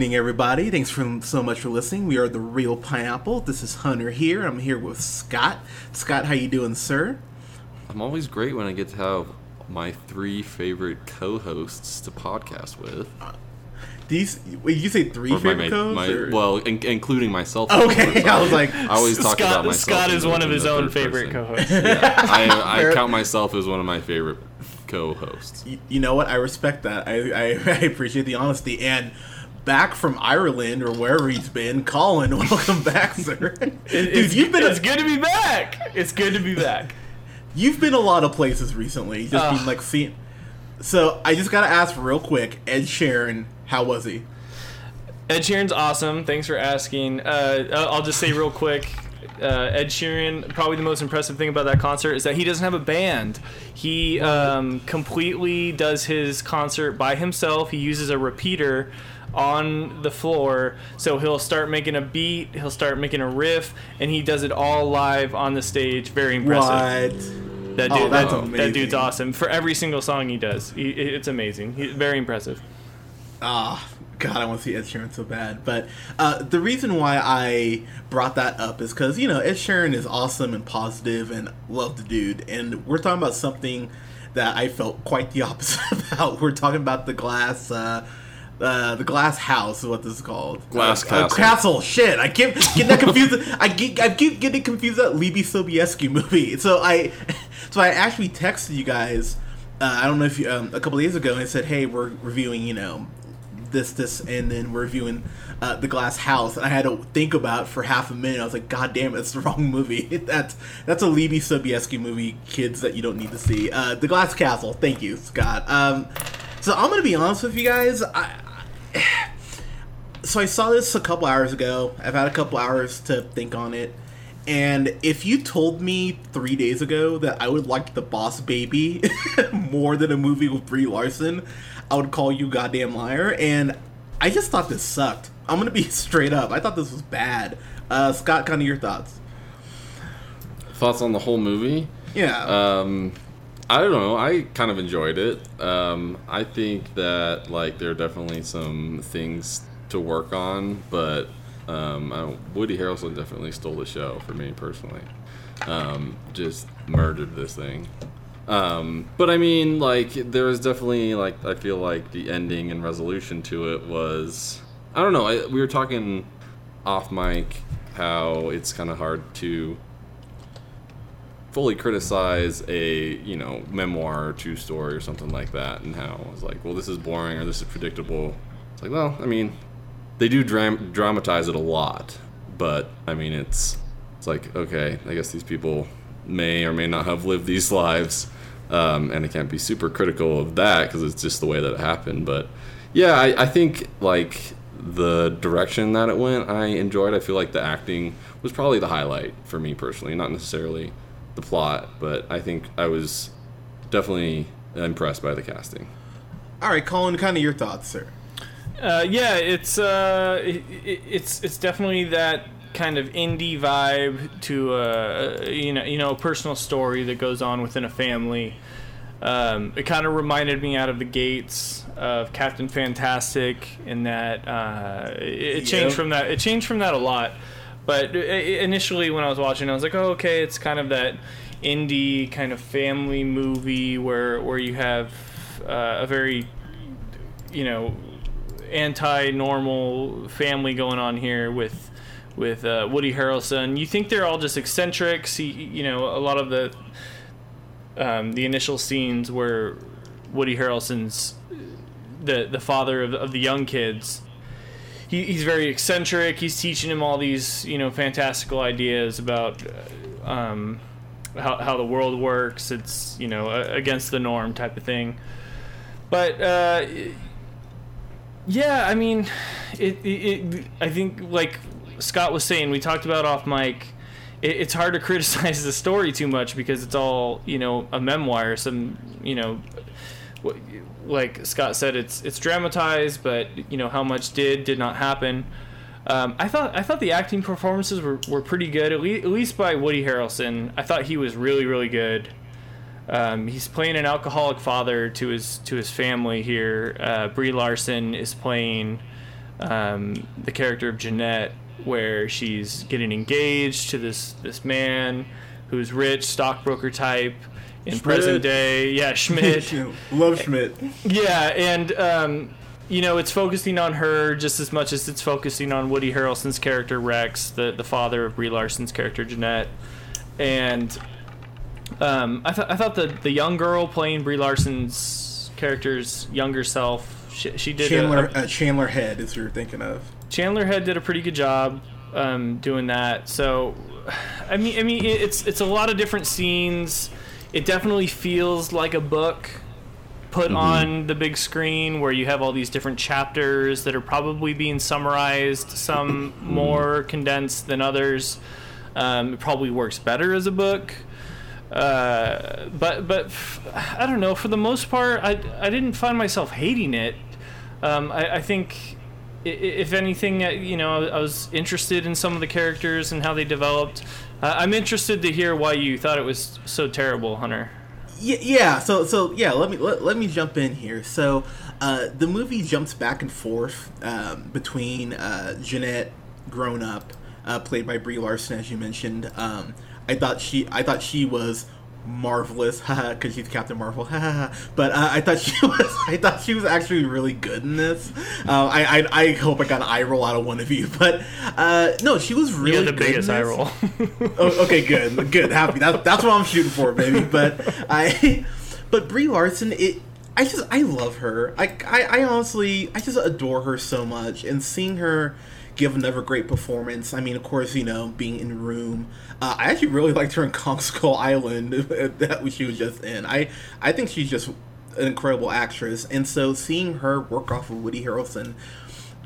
evening, everybody. Thanks for so much for listening. We are the Reel Pineapple. This is Hunter here. I'm here with Scott. Scott, how you doing, sir? I'm always great when I get to have my three favorite co-hosts to podcast with. Uh, these, wait, you say three Or favorite my, codes? my- well, in, including myself. Okay, I was like, I always talk Scott, about myself. Scott is one of his own favorite person. co-hosts. I, I count myself as one of my favorite co-hosts. you, you know what? I respect that. I, I, I appreciate the honesty. And back from Ireland or wherever he's been, Colin, welcome back, sir. Dude, it's, you've been it's a, good to be back. It's good to be back. you've been a lot of places recently. Just been like seeing. So I just gotta ask real quick, Ed Sheeran, how was he? Ed Sheeran's awesome. Thanks for asking. Uh, I'll just say real quick. Uh, Ed Sheeran, probably the most impressive thing about that concert is that he doesn't have a band. He um, completely does his concert by himself. He uses a repeater on the floor, so he'll start making a beat, he'll start making a riff, and he does it all live on the stage. Very impressive. What? That Oh, that's that, amazing. that dude's awesome for every single song he does. He, it's amazing. He, very impressive. Ah, God, I want to see Ed Sheeran so bad. But uh, the reason why I brought that up is because you know Ed Sheeran is awesome and positive and love the dude, and we're talking about something that I felt quite the opposite about. We're talking about the glass. Uh, uh, the glass house is what this is called. Glass uh, Castle. castle. Shit, I keep getting that confused. I keep, I keep getting confused that Leelee Sobieski movie. So I, so I actually texted you guys. Uh, I don't know if you um, a couple days ago and I said, hey, we're reviewing, you know, this, this, and then we're reviewing uh, the Glass House. And I had to think about it for half a minute. I was like, God damn it, it's the wrong movie. that's that's a Leelee Sobieski movie, kids that you don't need to see. Uh, the Glass Castle. Thank you, Scott. Um, so I'm gonna be honest with you guys. I, so I saw this a couple hours ago. I've had a couple hours to think on it. And if you told me three days ago that I would like The Boss Baby more than a movie with Brie Larson, I would call you goddamn liar. And I just thought this sucked. I'm gonna be straight up. I thought this was bad. Uh, Scott, kind of your thoughts? Thoughts on the whole movie? Yeah. Um, I don't know. I kind of enjoyed it. Um, I think that like there are definitely some things to work on, but um, Woody Harrelson definitely stole the show for me personally. Um, just murdered this thing. Um, but I mean, like there was definitely like I feel like the ending and resolution to it was I don't know. I, we were talking off mic how it's kind of hard to fully criticize a you know memoir or true story or something like that and how I was like well this is boring or this is predictable. It's like well I mean they do dram- dramatize it a lot but I mean it's it's like okay I guess these people may or may not have lived these lives um, and I can't be super critical of that because it's just the way that it happened but yeah I, I think like the direction that it went I enjoyed. I feel like the acting was probably the highlight for me personally not necessarily the plot, but I think I was definitely impressed by the casting. All right, Colin, kind of your thoughts, sir. Uh, yeah, it's uh, it, it- it's it's definitely that kind of indie vibe to uh, you know you know a personal story that goes on within a family. Um, it kind of reminded me out of the gates of Captain Fantastic, in that uh, it, it changed Yep. from that. It changed from that a lot. But i- initially, when I was watching, I was like, "Oh, okay, it's kind of that indie kind of family movie where where you have uh, a very you know anti-normal family going on here with with uh, Woody Harrelson. You think they're all just eccentrics. He, you know, a lot of the um, the initial scenes where Woody Harrelson's the the father of, of the young kids. He, he's very eccentric. He's teaching him all these you know fantastical ideas about uh, um, how how the world works. It's you know against the norm type of thing. But uh, yeah, I mean, it, it, it. I think like Scott was saying, we talked about off mic. It, it's hard to criticize the story too much because it's all you know a memoir. Some you know, like Scott said, it's it's dramatized, but you know how much did did not happen. Um, I thought I thought the acting performances were, were pretty good, at, le- at least by Woody Harrelson. I thought he was really really good. Um, he's playing an alcoholic father to his to his family here. Uh, Brie Larson is playing um, the character of Jeanette, where she's getting engaged to this this man who's rich, stockbroker type in Schmidt. present day. Yeah, Schmidt. Love Schmidt. Yeah, and um, you know, it's focusing on her just as much as it's focusing on Woody Harrelson's character Rex, the the father of Brie Larson's character Jeanette, and um, I thought I thought the the young girl playing Brie Larson's character's younger self, she, she did Chandler a, uh, Chandler Head is who you're thinking of. Chandler Head did a pretty good job um, doing that. So, I mean, I mean, it's it's a lot of different scenes. It definitely feels like a book put on the big screen where you have all these different chapters that are probably being summarized, some more condensed than others. Um, it probably works better as a book. Uh, but but f- I don't know. For the most part, I, I didn't find myself hating it. Um, I, I think if anything, you know, I was interested in some of the characters and how they developed. Uh, I'm interested to hear why you thought it was so terrible, Hunter. Yeah. So, so yeah. Let me let, let me jump in here. So, uh, the movie jumps back and forth um, between uh, Jeanette, grown up, uh, played by Brie Larson, as you mentioned. Um, I thought she, I thought she was marvelous, haha, because she's Captain Marvel. But uh, I thought she was, I thought she was actually really good in this. Uh, I, I, I hope I got an eye roll out of one of you, but uh, no, she was really You're the good biggest eye roll. oh, okay, good, good, happy. That's that's what I'm shooting for, baby. But I, but Brie Larson, it, I just I love her. I, I, I honestly, I just adore her so much, and seeing her give another great performance. I mean, of course, you know, being in Room. Uh, I actually really liked her in Kong Skull Island that she was just in. I I think she's just an incredible actress, and so seeing her work off of Woody Harrelson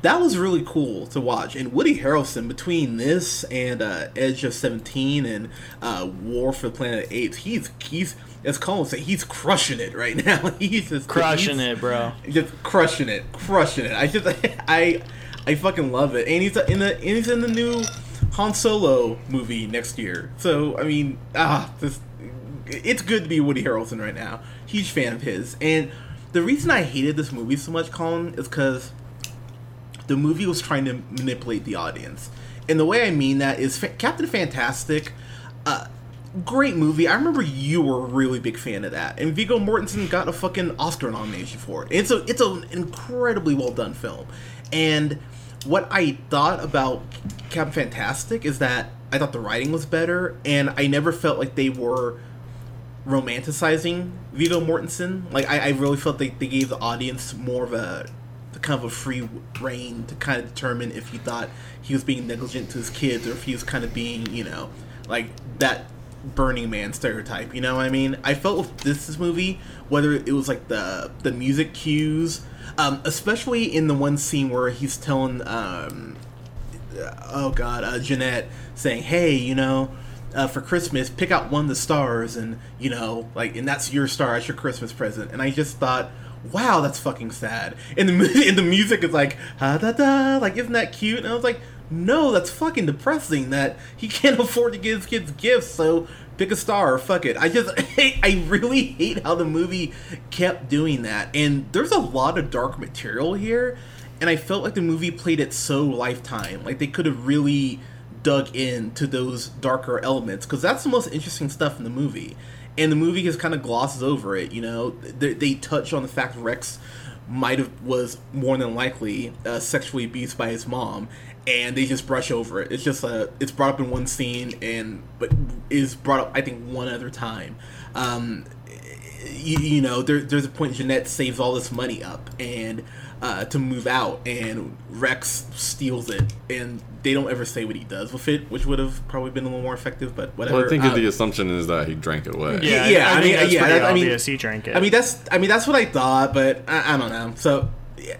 that was really cool to watch. And Woody Harrelson, between this and uh, Edge of Seventeen and uh, War for the Planet of the Apes, he's he's as Colin said, he's crushing it right now. he's just Crushing he's it, bro. just crushing it, crushing it. I just I I fucking love it. And he's in the and he's in the new Han Solo movie next year. So I mean, ah, this it's good to be Woody Harrelson right now. Huge fan of his. And the reason I hated this movie so much, Colin, is because the movie was trying to manipulate the audience. And the way I mean that is Fa- Captain Fantastic, uh, great movie. I remember you were a really big fan of that. And Viggo Mortensen got a fucking Oscar nomination for it. It's a it's an incredibly well done film. And what I thought about Captain Fantastic is that I thought the writing was better and I never felt like they were romanticizing Viggo Mortensen. Like I, I really felt like they gave the audience more of a kind of a free rein to kind of determine if he thought he was being negligent to his kids or if he was kind of being, you know, like that Burning Man stereotype. You know what I mean? I felt with this movie, whether it was like the the music cues, um, especially in the one scene where he's telling, um, oh god, uh, Jeanette saying, "Hey, you know." Uh, for Christmas, pick out one of the stars, and you know, like, and that's your star. That's your Christmas present. And I just thought, wow, that's fucking sad. And the and the music is like ha da da, like isn't that cute? And I was like, no, that's fucking depressing. That he can't afford to give his kids gifts, so pick a star. Fuck it. I just I really hate how the movie kept doing that. And there's a lot of dark material here, and I felt like the movie played it so lifetime. Like they could have really dug into those darker elements because that's the most interesting stuff in the movie and the movie just kind of glosses over it. You know, they, they touch on the fact Rex might have was more than likely uh, sexually abused by his mom, and they just brush over it. It's just a it's brought up in one scene, and but is brought up I think one other time. Um, you, you know, there, there's a point Jeanette saves all this money up and uh, to move out, and Rex steals it, and they don't ever say what he does with it, which would have probably been a little more effective. But whatever. Well, I think Uh, the assumption is that he drank it away. Yeah, yeah, I, I mean, mean, that's yeah, pretty that- I mean- obvious. he drank it. I mean that's I mean that's what I thought, but I, I don't know. So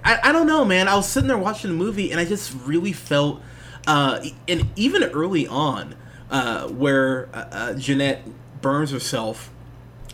I, I don't know, man. I was sitting there watching the movie, and I just really felt, uh, and even early on, uh, where uh, uh, Jeanette burns herself,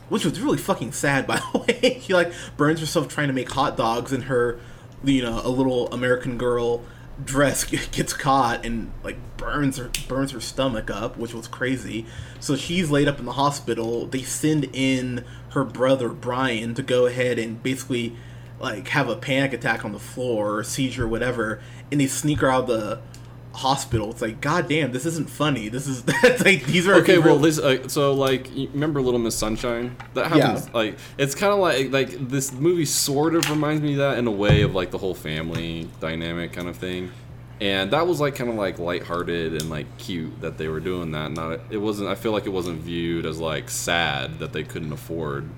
which was really fucking sad, by the way. she like burns herself trying to make hot dogs, and her, you know, a little American girl dress gets caught and like burns her burns her stomach up, which was crazy. So she's laid up in the hospital. They send in her brother Brian to go ahead and basically like have a panic attack on the floor or seizure whatever, and they sneak her out of the hospital. It's like, god damn, this isn't funny. This is that's like these are Okay, well, this uh, so like remember Little Miss Sunshine? That happens. Yeah. Like it's kind of like like this movie sort of reminds me of that in a way of like the whole family dynamic kind of thing, and that was like kind of like lighthearted and like cute that they were doing that. Not it wasn't. I feel like it wasn't viewed as like sad that they couldn't afford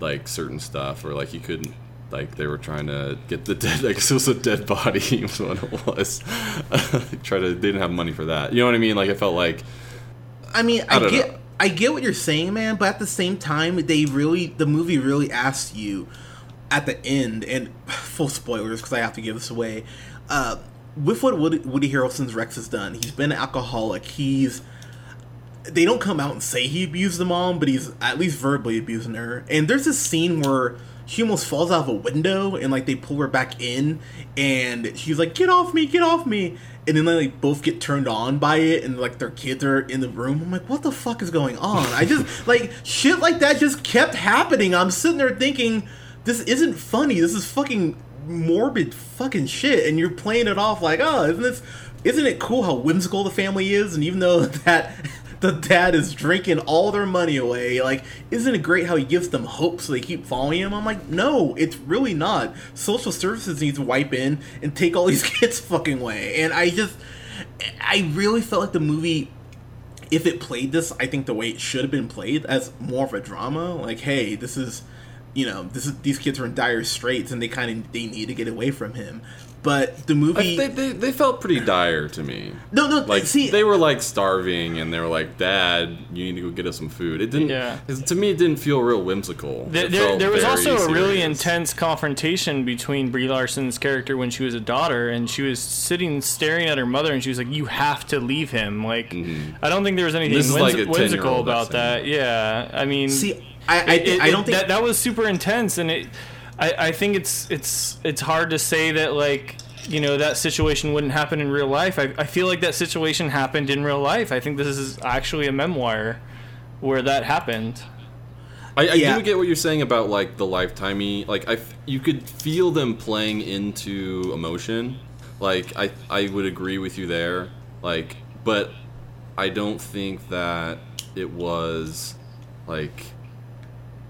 like certain stuff or like you couldn't. Like they were trying to get the dead. I guess it was a dead body. was what it was. Try to. They didn't have money for that. You know what I mean? Like it felt like I mean, I, I get know. I get what you're saying, man, but at the same time, they really the movie really asks you at the end, and full spoilers because I have to give this away. Uh, with what Woody, Woody Harrelson's Rex has done, he's been an alcoholic. He's they don't come out and say he abused the mom, but he's at least verbally abusing her. And there's this scene where she almost falls out of a window and like they pull her back in and she's like, Get off me, get off me and then like both get turned on by it and like their kids are in the room. I'm like, what the fuck is going on? I just like shit like that just kept happening. I'm sitting there thinking, this isn't funny. This is fucking morbid fucking shit and you're playing it off like, oh, isn't this isn't it cool how whimsical the family is? And even though that the dad is drinking all their money away, like, isn't it great how he gives them hope so they keep following him? I'm like, no, it's really not. Social services needs to wipe in and take all these kids fucking away. And I just, I really felt like the movie if it played this, I think the way it should have been played as more of a drama, like, hey, this is, you know, this is these kids are in dire straits and they kind of they need to get away from him. But the I, movie, they, they, they felt pretty dire to me. no, no, Like see, they were like starving, and they were like, "Dad, you need to go get us some food." It didn't. Yeah. 'cause To me, it didn't feel real whimsical. There, there, there was very also a really intense confrontation between Brie Larson's character when she was a daughter, and she was sitting staring at her mother, and she was like, "You have to leave him." Like, mm-hmm. I don't think there was anything whims- like whimsical about that's that. Yeah, I mean, see, I, I, it- it- I don't think that that was super intense, and it. I, I think it's it's it's hard to say that like you know that situation wouldn't happen in real life. I, I feel like that situation happened in real life. I think this is actually a memoir where that happened. I, I Yeah. do get what you're saying about like the lifetimey. Like I, f- you could feel them playing into emotion. Like I, I would agree with you there. Like, but I don't think that it was like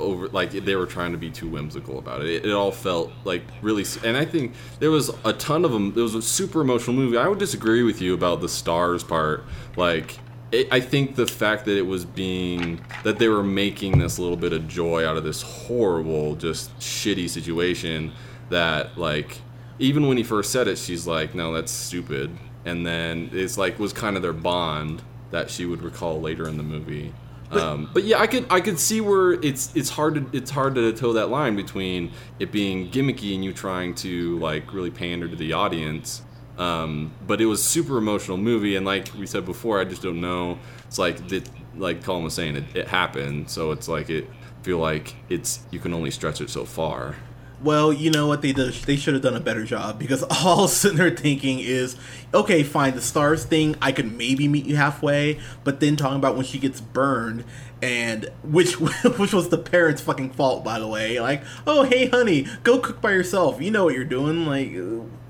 over like they were trying to be too whimsical about it. It, it all felt like really, and I think there was a ton of them. It was a super emotional movie. I would disagree with you about the stars part. Like, it, I think the fact that it was being that they were making this little bit of joy out of this horrible, just shitty situation. That like, even when he first said it, she's like, "No, that's stupid," and then it's like was kind of their bond that she would recall later in the movie. Um, but yeah, I could I could see where it's it's hard to it's hard to toe that line between it being gimmicky and you trying to like really pander to the audience. Um, but it was super emotional movie, and like we said before, I just don't know. It's like that, like Colin was saying, it, it happened, so it's like it feel like it's you can only stretch it so far. Well, you know what they did? They should have done a better job because all sitting there thinking is, okay, fine, the stars thing, I could maybe meet you halfway, but then talking about when she gets burned and which which was the parents' fucking fault, by the way. Like, oh hey, honey, go cook by yourself. You know what you're doing. Like,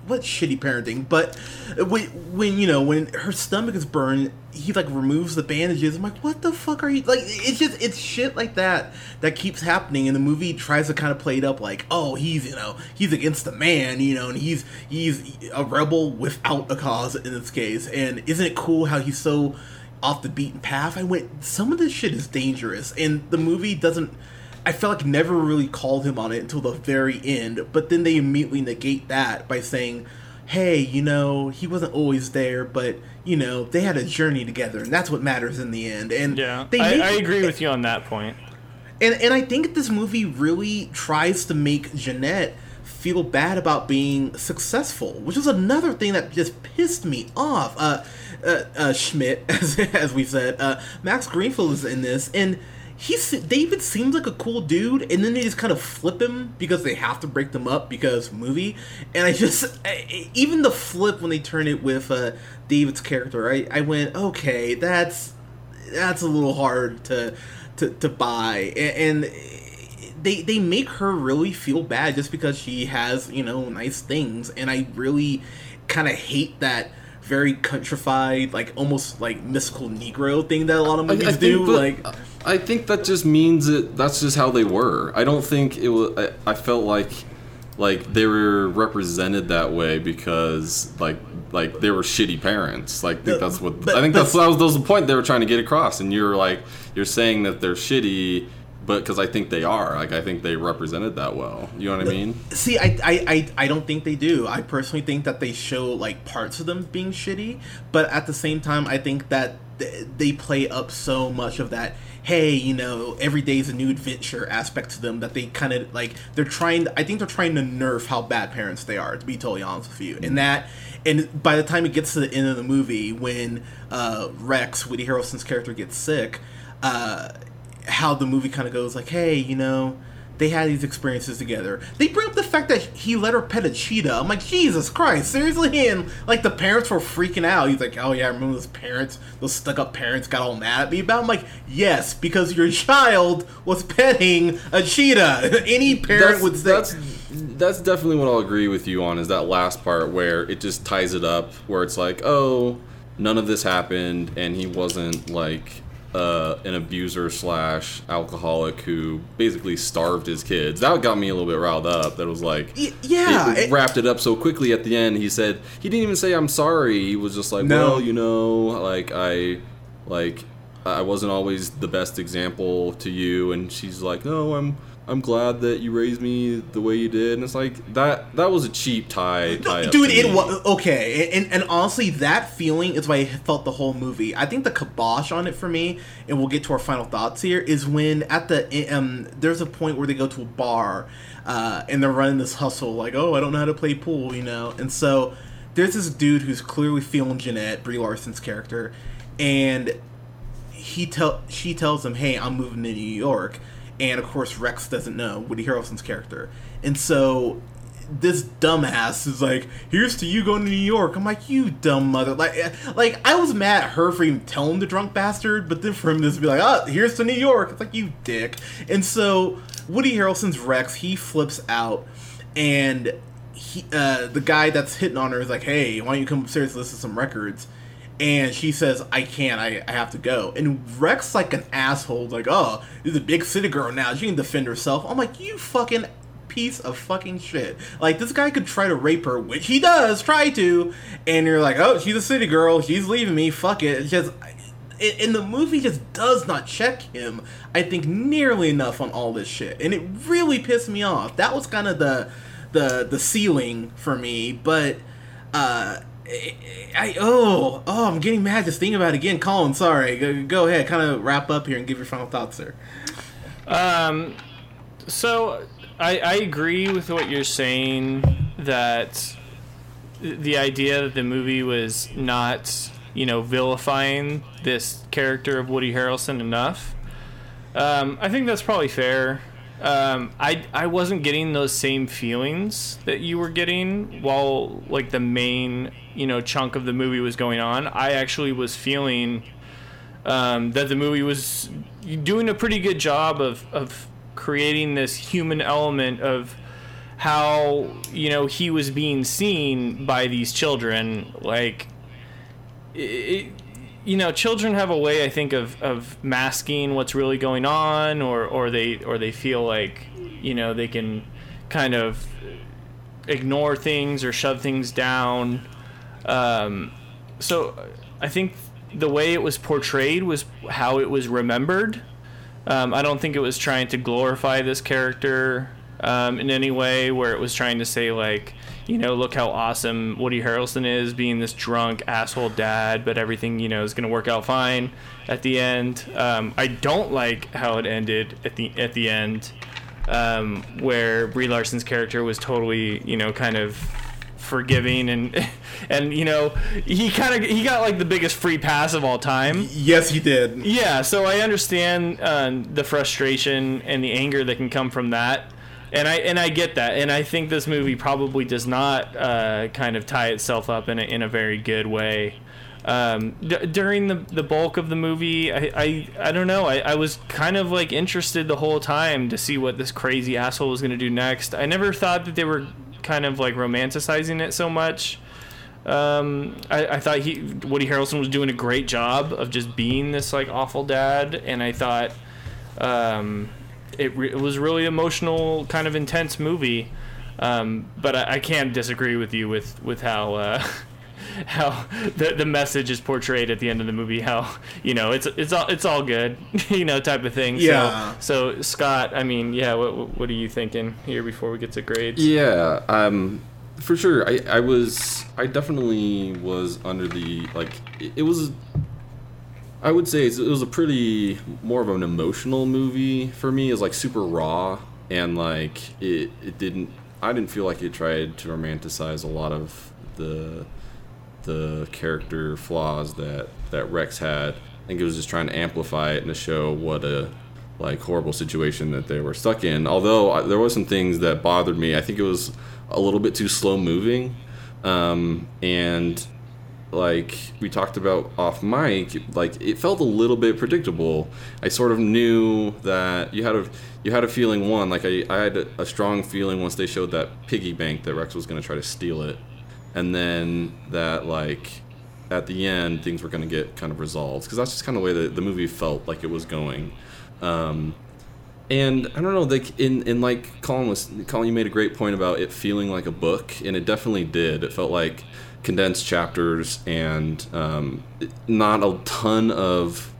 what shitty parenting. But when when you know when her stomach is burned, he like removes the bandages. I'm like, what the fuck are you like? It's just it's shit like that that keeps happening, and the movie tries to kind of play it up like, oh, he's you know he's against the man, you know, and he's he's a rebel without a cause in this case. And isn't it cool how he's so off the beaten path? I went, some of this shit is dangerous, and the movie doesn't. I felt like never really called him on it until the very end, but then they immediately negate that by saying, hey, you know, he wasn't always there, but you know, they had a journey together, and that's what matters in the end. And Yeah, they I, I agree with you on that point. and and I think this movie really tries to make Jeanette feel bad about being successful, which is another thing that just pissed me off. Uh, uh, uh Schmidt, as as we said, uh, Max Greenfield is in this, and he's David seems like a cool dude, and then they just kind of flip him because they have to break them up because movie. And I just I, even the flip when they turn it with uh, David's character, I I went okay, that's that's a little hard to to, to buy and, and they they make her really feel bad just because she has you know nice things, and I really kind of hate that very countrified, like almost like mystical Negro thing that a lot of movies I do. think, like, I think that just means that that's just how they were. I don't think it was. I, I felt like like they were represented that way because like like they were shitty parents. Like I think that's what but- I think that's that was, that was the point they were trying to get across. And you're like you're saying that they're shitty, but because I think they are. Like I think they represented that well. You know what I mean? See, I, I, I, I don't think they do. I personally think that they show like parts of them being shitty, but at the same time, I think that th- they play up so much of that. Hey, you know, every day is a new adventure aspect to them that they kind of like. They're trying. I think they're trying to nerf how bad parents they are. To be totally honest with you, and that, and by the time it gets to the end of the movie, when uh, Rex, Woody Harrelson's character, gets sick, uh, how the movie kind of goes like, hey, you know, they had these experiences together. They bring up the fact that he let her pet a cheetah. I'm like, Jesus Christ, seriously? And like the parents were freaking out. He's like, oh yeah, I remember those parents, those stuck up parents got all mad at me about. it." I'm like, yes, because your child was petting a cheetah. Any parent that's, would say. that's that's definitely what I'll agree with you on is that last part where it just ties it up where it's like oh none of this happened and he wasn't like uh, an abuser slash alcoholic who basically starved his kids. That got me a little bit riled up. That was like Y- yeah, it it- wrapped it up so quickly at the end. He said he didn't even say i'm sorry. He was just like No. well you know like i like i wasn't always the best example to you. And she's like no i'm i'm glad that you raised me the way you did. And it's like that that was a cheap tie, tie Dude, it was okay, and, and honestly, that feeling is why I felt the whole movie. I think the kibosh on it for me, and we'll get to our final thoughts here, is when at the um, there's a point where they go to a bar, uh, and they're running this hustle, like, oh, I don't know how to play pool, you know, and so there's this dude who's clearly feeling Jeanette, Brie Larson's character, and he tell she tells him, "Hey, I'm moving to New York," and of course Rex doesn't know Woody Harrelson's character, and so this dumbass is like, "Here's to you going to New York." I'm like, "You dumb mother!" Like, eh, like I was mad at her for even telling the drunk bastard, but then for him to just be like, "Oh, here's to New York," it's like you dick. And so Woody Harrelson's Rex, he flips out, and he, uh, the guy that's hitting on her is like, "Hey, why don't you come upstairs listen to some records?" And she says, I can't, I, I have to go. And Rex, like an asshole, like, oh, she's a big city girl now. She can defend herself. I'm like, you fucking piece of fucking shit. Like, this guy could try to rape her, which he does, try to. And you're like, oh, she's a city girl. She's leaving me. Fuck it. It's just. And the movie just does not check him, I think, nearly enough on all this shit. And it really pissed me off. That was kind of the the the ceiling for me. But uh I, oh oh I'm getting mad just thinking about it again. Colin, sorry. Go, go ahead, kind of wrap up here and give your final thoughts, sir. Um, so I, I agree with what you're saying that the idea that the movie was not, you know, vilifying this character of Woody Harrelson enough. Um, I think that's probably fair. Um, I I wasn't getting those same feelings that you were getting while like the main you know chunk of the movie was going on. I actually was feeling um, that the movie was doing a pretty good job of, of creating this human element of how you know he was being seen by these children like it, you know children have a way i think of, of masking what's really going on or, or they or they feel like you know they can kind of ignore things or shove things down um, so I think the way it was portrayed was how it was remembered. Um, I don't think it was trying to glorify this character um, in any way, where it was trying to say like, you know, look how awesome Woody Harrelson is, being this drunk asshole dad, but everything you know is going to work out fine at the end. Um, I don't like how it ended at the at the end, um, where Brie Larson's character was totally, you know, kind of forgiving and and you know he kind of he got like the biggest free pass of all time Yes, he did. yeah so i understand um, the frustration and the anger that can come from that and i and i get that and i think this movie probably does not uh, kind of tie itself up in a, in a very good way um, d- during the the bulk of the movie, I I, I don't know. I, I was kind of like interested the whole time to see what this crazy asshole was going to do next. I never thought that they were kind of like romanticizing it so much. Um, I, I thought he Woody Harrelson was doing a great job of just being this like awful dad, and I thought um, it, re- it was really emotional, kind of intense movie. Um, but I, I can't disagree with you with with how uh, how the the message is portrayed at the end of the movie. How you know it's it's all it's all good, you know, type of thing. Yeah. So, so Scott, I mean, yeah, what what are you thinking here before we get to grades? Yeah, um, for sure. I, I was, I definitely was under the like. It, it was, I would say it was a pretty more of an emotional movie for me. It was like super raw and like it, it didn't. I didn't feel like it tried to romanticize a lot of the the character flaws that that Rex had. I think it was just trying to amplify it and to show what a like horrible situation that they were stuck in. Although I, there was some things that bothered me. I think it was a little bit too slow moving, um, and like we talked about off mic, like it felt a little bit predictable. I sort of knew that you had a you had a feeling one like I, I had a, a strong feeling once they showed that piggy bank that Rex was going to try to steal it, and then that like at the end things were going to get kind of resolved because that's just kind of the way that the movie felt like it was going. Um, and I don't know, like in, in like Colin was Colin, you made a great point about it feeling like a book, and it definitely did. It felt like condensed chapters and um, not a ton of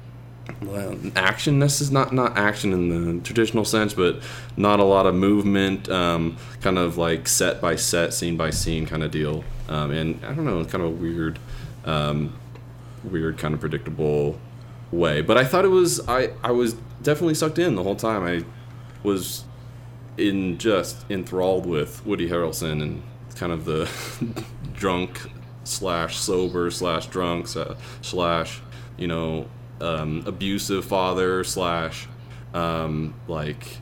well, action. This is not not action in the traditional sense, but not a lot of movement. Um, kind of like set by set, scene by scene kind of deal. Um, and I don't know, kind of a weird, um, weird kind of predictable way. But I thought it was I I was definitely sucked in the whole time. I was in just enthralled with Woody Harrelson and kind of the drunk slash sober slash drunk slash you know um, abusive father slash um, like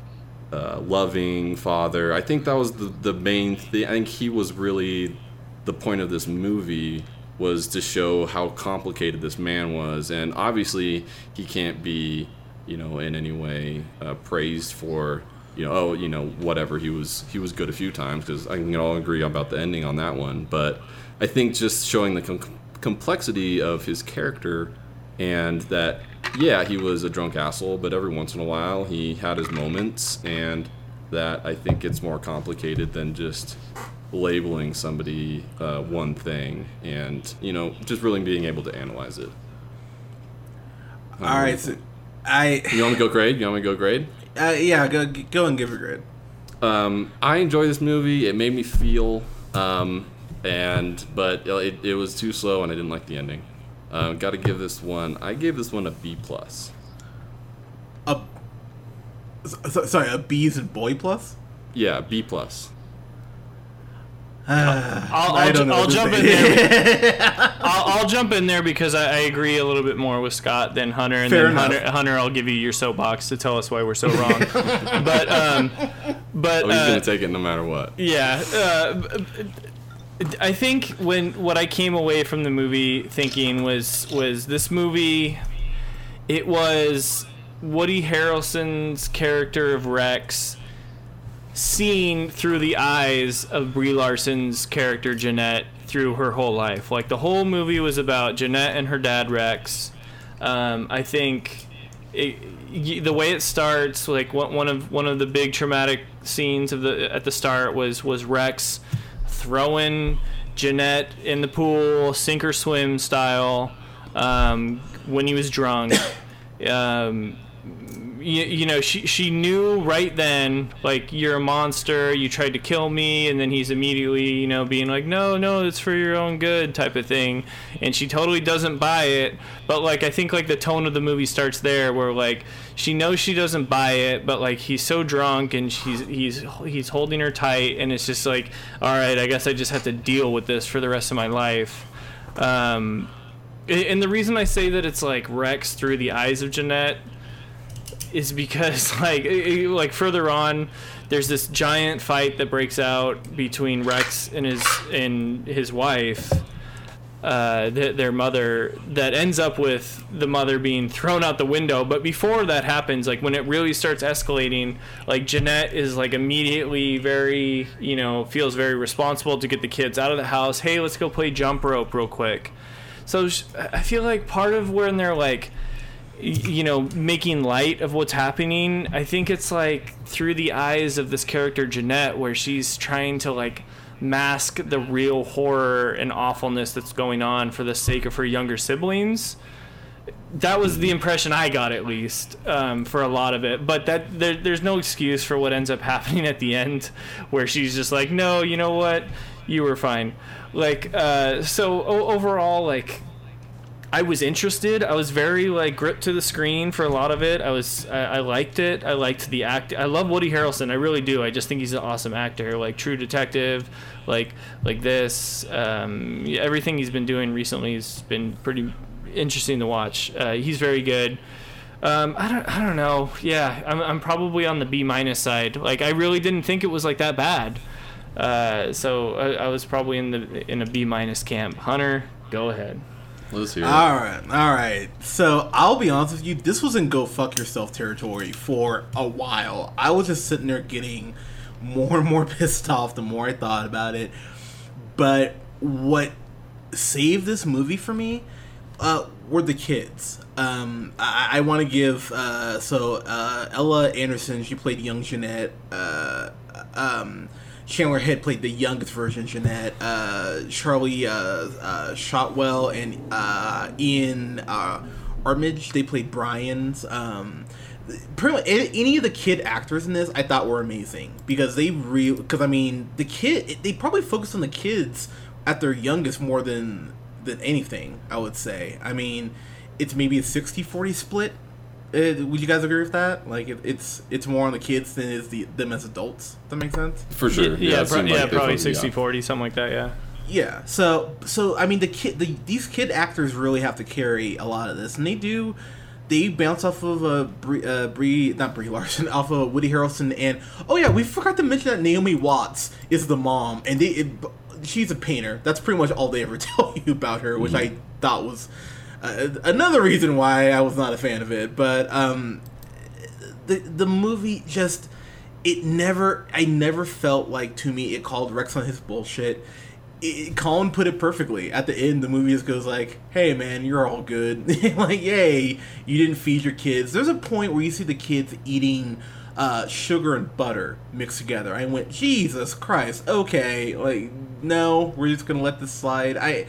uh, loving father. I think that was the the main thing. I think he was really the point of this movie was to show how complicated this man was, and obviously he can't be you know in any way uh, praised for you know oh you know whatever he was he was good a few times because I can all agree about the ending on that one, but I think just showing the com- complexity of his character and that yeah he was a drunk asshole but every once in a while he had his moments and that i think it's more complicated than just labeling somebody uh, one thing and you know just really being able to analyze it All right, so I you want me to go grade you want me to go grade uh, yeah go go and give a grade. um, i enjoy this movie it made me feel um, and but it, it was too slow and i didn't like the ending uh, Got to give this one. I gave this one a B plus. A so, sorry, a B's and boy plus. Yeah, B plus. I'll, I'll, ju- I'll jump in there. I'll, I'll, jump in there because I, I, agree a little bit more with Scott than Hunter, and Fair then enough. Hunter, Hunter, I'll give you your soapbox to tell us why we're so wrong. but um, but Oh, he's uh, gonna take it no matter what. yeah. Uh, I think when what I came away from the movie thinking was was this movie it was Woody Harrelson's character of Rex seen through the eyes of Brie Larson's character Jeanette through her whole life. Like the whole movie was about Jeanette and her dad Rex. Um, I think it, the way it starts, like one of one of the big traumatic scenes of the at the start was was Rex throwing Jeanette in the pool, sink or swim style, um, when he was drunk. Um, you, you know, she she knew right then, like you're a monster. You tried to kill me, and then he's immediately, you know, being like, no, no, it's for your own good, type of thing. And she totally doesn't buy it. But like, I think like the tone of the movie starts there, where like she knows she doesn't buy it, but like he's so drunk and she's he's he's holding her tight, and it's just like, all right, I guess I just have to deal with this for the rest of my life. Um, and the reason I say that it's like Rex through the eyes of Jeanette is because like like further on there's this giant fight that breaks out between Rex and his and his wife uh, th- their mother that ends up with the mother being thrown out the window. But before that happens, like when it really starts escalating, like Jeanette is like immediately very, you know, feels very responsible to get the kids out of the house. Hey, let's go play jump rope real quick. So I feel like part of when they're like, you know, making light of what's happening, I think it's like through the eyes of this character Jeanette, where she's trying to like mask the real horror and awfulness that's going on for the sake of her younger siblings. That was the impression I got, at least, um, for a lot of it. But that there, there's no excuse for what ends up happening at the end, where she's just like, "No, you know what? You were fine." Like, uh, so o- overall, like, I was interested. I was very like gripped to the screen for a lot of it. I was I, I liked it. I liked the act. I love Woody Harrelson. I really do. I just think he's an awesome actor. Like True Detective, like like this. Um, everything he's been doing recently has been pretty interesting to watch. Uh, he's very good. Um, I don't I don't know. Yeah, I'm I'm probably on the B minus side. Like I really didn't think it was like that bad. Uh, so I, I was probably in the in a B minus camp. Hunter, go ahead. Let's hear it. All right, all right. So I'll be honest with you. This was in go fuck yourself territory for a while. I was just sitting there getting more and more pissed off the more I thought about it. But what saved this movie for me uh, were the kids. Um, I, I want to give uh, so uh, Ella Anderson. She played young Jeanette. Uh, um, Chandler Head played the youngest version, Jeanette. Uh, Charlie uh, uh, Shotwell and uh, Ian uh, Armage, they played Brian's. Um, pretty much any, of the kid actors in this, I thought were amazing because they real. Because I mean, the kid, they probably focused on the kids at their youngest more than than anything. I would say. I mean, it's maybe a 60-40 split. Uh, would you guys agree with that? Like, it, it's it's more on the kids than it is the them as adults. Does that make sense? For sure. Yeah, it pro- seemed yeah, like they probably focused- yeah. 60 40, something like that, yeah. Yeah. So so I mean the kid the these kid actors really have to carry a lot of this, and they do. They bounce off of uh, Brie, uh, Brie, not Brie Larson, off of Woody Harrelson, and oh yeah, we forgot to mention that Naomi Watts is the mom, and they it, she's a painter. That's pretty much all they ever tell you about her, which I thought was uh, another reason why I was not a fan of it. But um, the the movie just it never I never felt like to me it called Rex on his bullshit. It, Colin put it perfectly. At the end, the movie just goes like, "Hey man, you're all good. like, yay, you didn't feed your kids." There's a point where you see the kids eating uh, sugar and butter mixed together. I went, Jesus Christ. Okay, like, no, we're just gonna let this slide. I,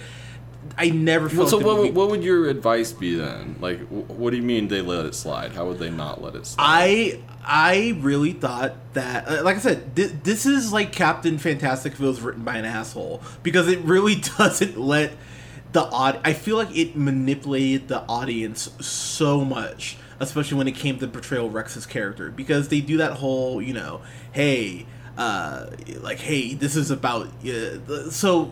I never felt. Well, so what, movie- what would your advice be then? Like, what do you mean they let it slide? How would they not let it slide? I I really thought that, uh, like I said, thi- this is like Captain Fantastic if it was written by an asshole because it really doesn't let the odd. I feel like it manipulated the audience so much, especially when it came to portrayal of Rex's character because they do that whole, you know, hey, uh, like hey, this is about uh, so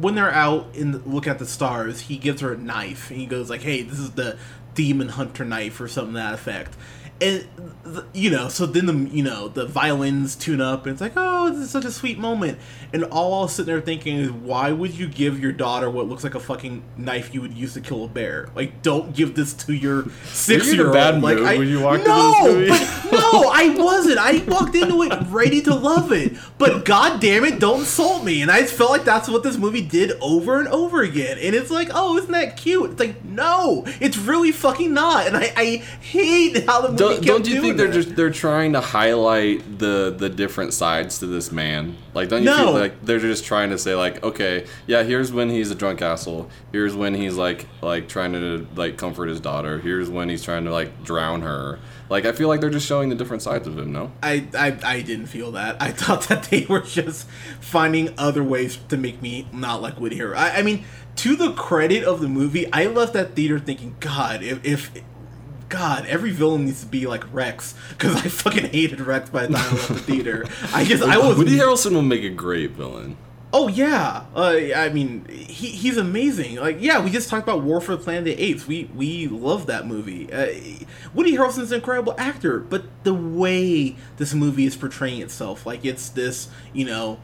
when they're out in the, look at the stars, he gives her a knife and he goes like, "Hey, this is the demon hunter knife or something to that effect." And th- you know, so then the you know the violins tune up and it's like, "Oh, this is such a sweet moment." And all I was sitting there thinking is, why would you give your daughter what looks like a fucking knife you would use to kill a bear? Like, don't give this to your six year old. bad like, I, when you walked no, into this movie? but no, I wasn't. I walked into it ready to love it. But god damn it, don't insult me. And I just felt like that's what this movie did over and over again. And it's like, oh, isn't that cute? It's like, no, it's really fucking not. And I, I hate how the movie don't, kept don't you think they're that. just they're trying to highlight the the different sides to this man? Like, don't you No. feel like they're just trying to say like, okay, yeah, here's when he's a drunk asshole. Here's when he's like like trying to like comfort his daughter. Here's when he's trying to like drown her. Like, I feel like they're just showing the different sides of him. No. I, I, I didn't feel that. I thought that they were just finding other ways to make me not like Woody Harrelson. I, I mean, to the credit of the movie, I left that theater thinking, God, if, if God, every villain needs to be like Rex, because I fucking hated Rex by the time I left the theater. I just, I was Woody Harrelson will make a great villain. Oh yeah, uh, I mean he, he's amazing. Like yeah, we just talked about War for the Planet of the Apes. We we love that movie. Uh, Woody Harrelson's an incredible actor, but the way this movie is portraying itself, like it's this you know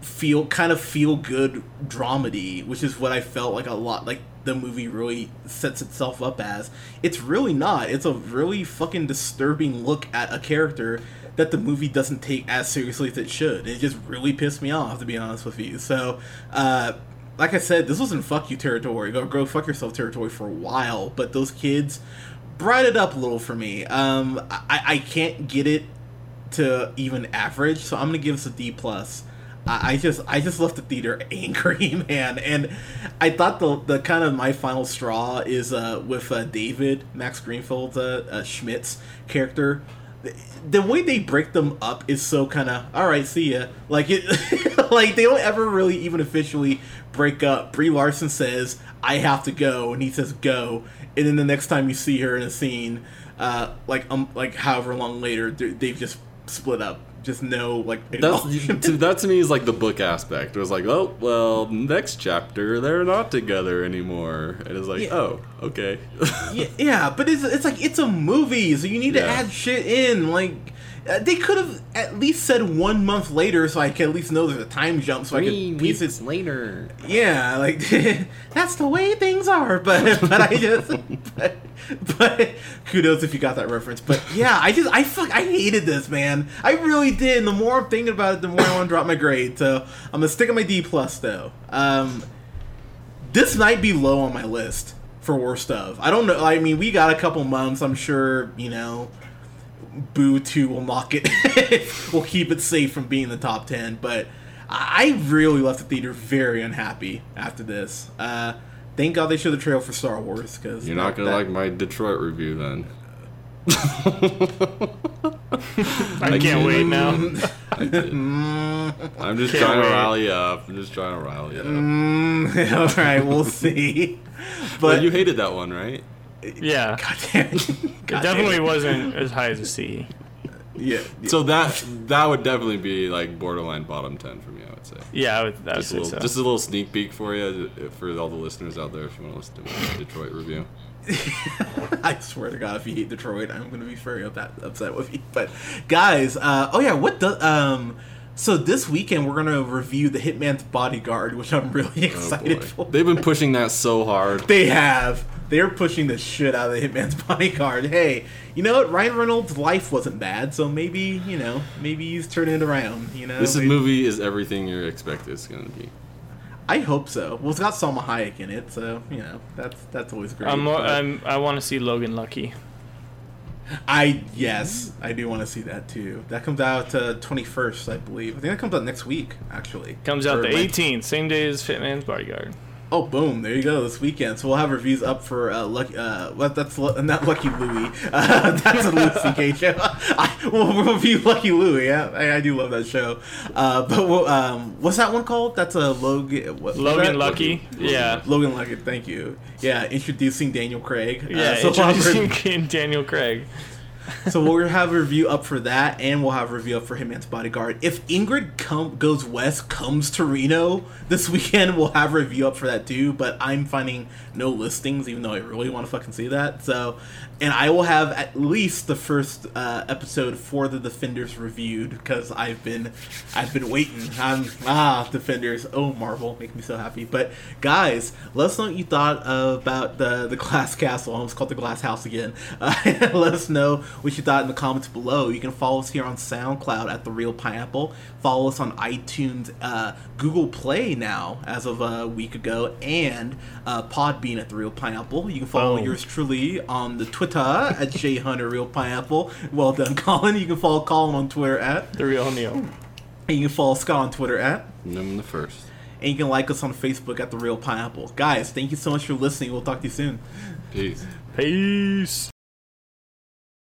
feel kind of feel good dramedy, which is what I felt like a lot like the movie really sets itself up as. It's really not. It's a really fucking disturbing look at a character that the movie doesn't take as seriously as it should. It just really pissed me off to be honest with you. So, uh like I said, this was in fuck you territory, go go fuck yourself territory for a while, but those kids brought it up a little for me. Um, I, I can't get it to even average, so I'm gonna give this a D plus. I, just I just left the theater angry, man, and I thought the the kind of my final straw is uh, with uh, David Max Greenfield's uh, uh, Schmidt's character. The, the way they break them up is so kind of all right. See ya. Like it, like they don't ever really even officially break up. Brie Larson says I have to go, and he says go, and then the next time you see her in a scene, uh, like um, like however long later, they've just split up. Just no like. That's to, that to me is like the book aspect. It was like, oh well, next chapter they're not together anymore. And it's like, Yeah. oh okay. yeah, yeah, but it's it's like it's a movie, so you need to add shit in. Like uh, they could have at least said one month later, so I can at least know there's a time jump, so I can piece it. later. Yeah, like that's the way things are. But but I just but, but kudos if you got that reference. But yeah, I just I fuck I hated this man. I really did. And the more I'm thinking about it, the more I want to drop my grade. So I'm gonna stick at my D plus though. Um, this might be low on my list for worst of. I don't know. I mean, we got a couple months. I'm sure you know. Boo 2 will knock it. will keep it safe from being in the top 10. But I really left the theater very unhappy after this. Uh, thank God they showed the trail for Star Wars. Cause You're not that- gonna like my Detroit review then. I can't wait now. I I'm just Can't trying to wait. rally up. I'm just trying to rally up. Mm, all right, we'll see. But But you hated that one, right? Yeah, God damn it. it definitely damn it. wasn't as high as a C. Yeah. yeah. So that that would definitely be like borderline bottom ten for me. I would say. Yeah, I would, I would Just a, little, so. just a little sneak peek for you, uh, for all the listeners out there, if you want to listen to my Detroit review. I swear to God, if you hate Detroit, I'm gonna be very upset, upset with you. But guys, uh, oh yeah, what the um, so this weekend we're gonna review the Hitman's Bodyguard, which I'm really Oh, excited boy. for. They've been pushing that so hard. They have. They're pushing the shit out of the Hitman's Bodyguard. Hey, you know what? Ryan Reynolds' life wasn't bad, so maybe you know, maybe he's turning it around. You know, This Maybe- movie is everything you expect it's gonna be. I hope so. Well, it's got Salma Hayek in it, so you know that's that's always great. I'm, more, but- I'm, I want to see Logan Lucky. I yes, I do want to see that too. That comes out uh, 21st, I believe. I think that comes out next week, actually. Comes out the 18th, same day as Hitman's Bodyguard. Oh, boom! There you go. This weekend, so we'll have reviews up for uh, Lucky. Uh, well, that's not Lucky Louie. Uh, that's a Louis C.K. show. I, we'll review Lucky Louie. Yeah, I, I do love that show. Uh, but we'll, um, what's that one called? That's a Logan. What, Logan? Lucky. Yeah. Logan Lucky. Thank you. Yeah, introducing Daniel Craig. Uh, Yeah, so introducing Daniel Craig. So we'll have a review up for that, and we'll have a review up for Hitman's Bodyguard. If Ingrid come, goes west, comes to Reno this weekend, we'll have a review up for that too. But I'm finding no listings, even though I really want to fucking see that. So, and I will have at least the first uh, episode for the Defenders reviewed because I've been, I've been waiting. I'm ah Defenders. Oh Marvel, make me so happy. But guys, let us know what you thought about the the Glass Castle. I almost called the Glass House again. Uh, let us know what you thought in the comments below. You can follow us here on SoundCloud at the Reel Pineapple. Follow us on iTunes, uh, Google Play now as of a week ago, and uh, Podbean at the Reel Pineapple. You can follow Boom. yours truly on the Twitter at J Hunter Reel Pineapple. Well done, Colin. You can follow Colin on Twitter at, The real Neil. and you can follow Scott on Twitter at. And I'm the first. And you can like us on Facebook at The Reel Pineapple. Guys, thank you so much for listening. We'll talk to you soon. Peace. Peace.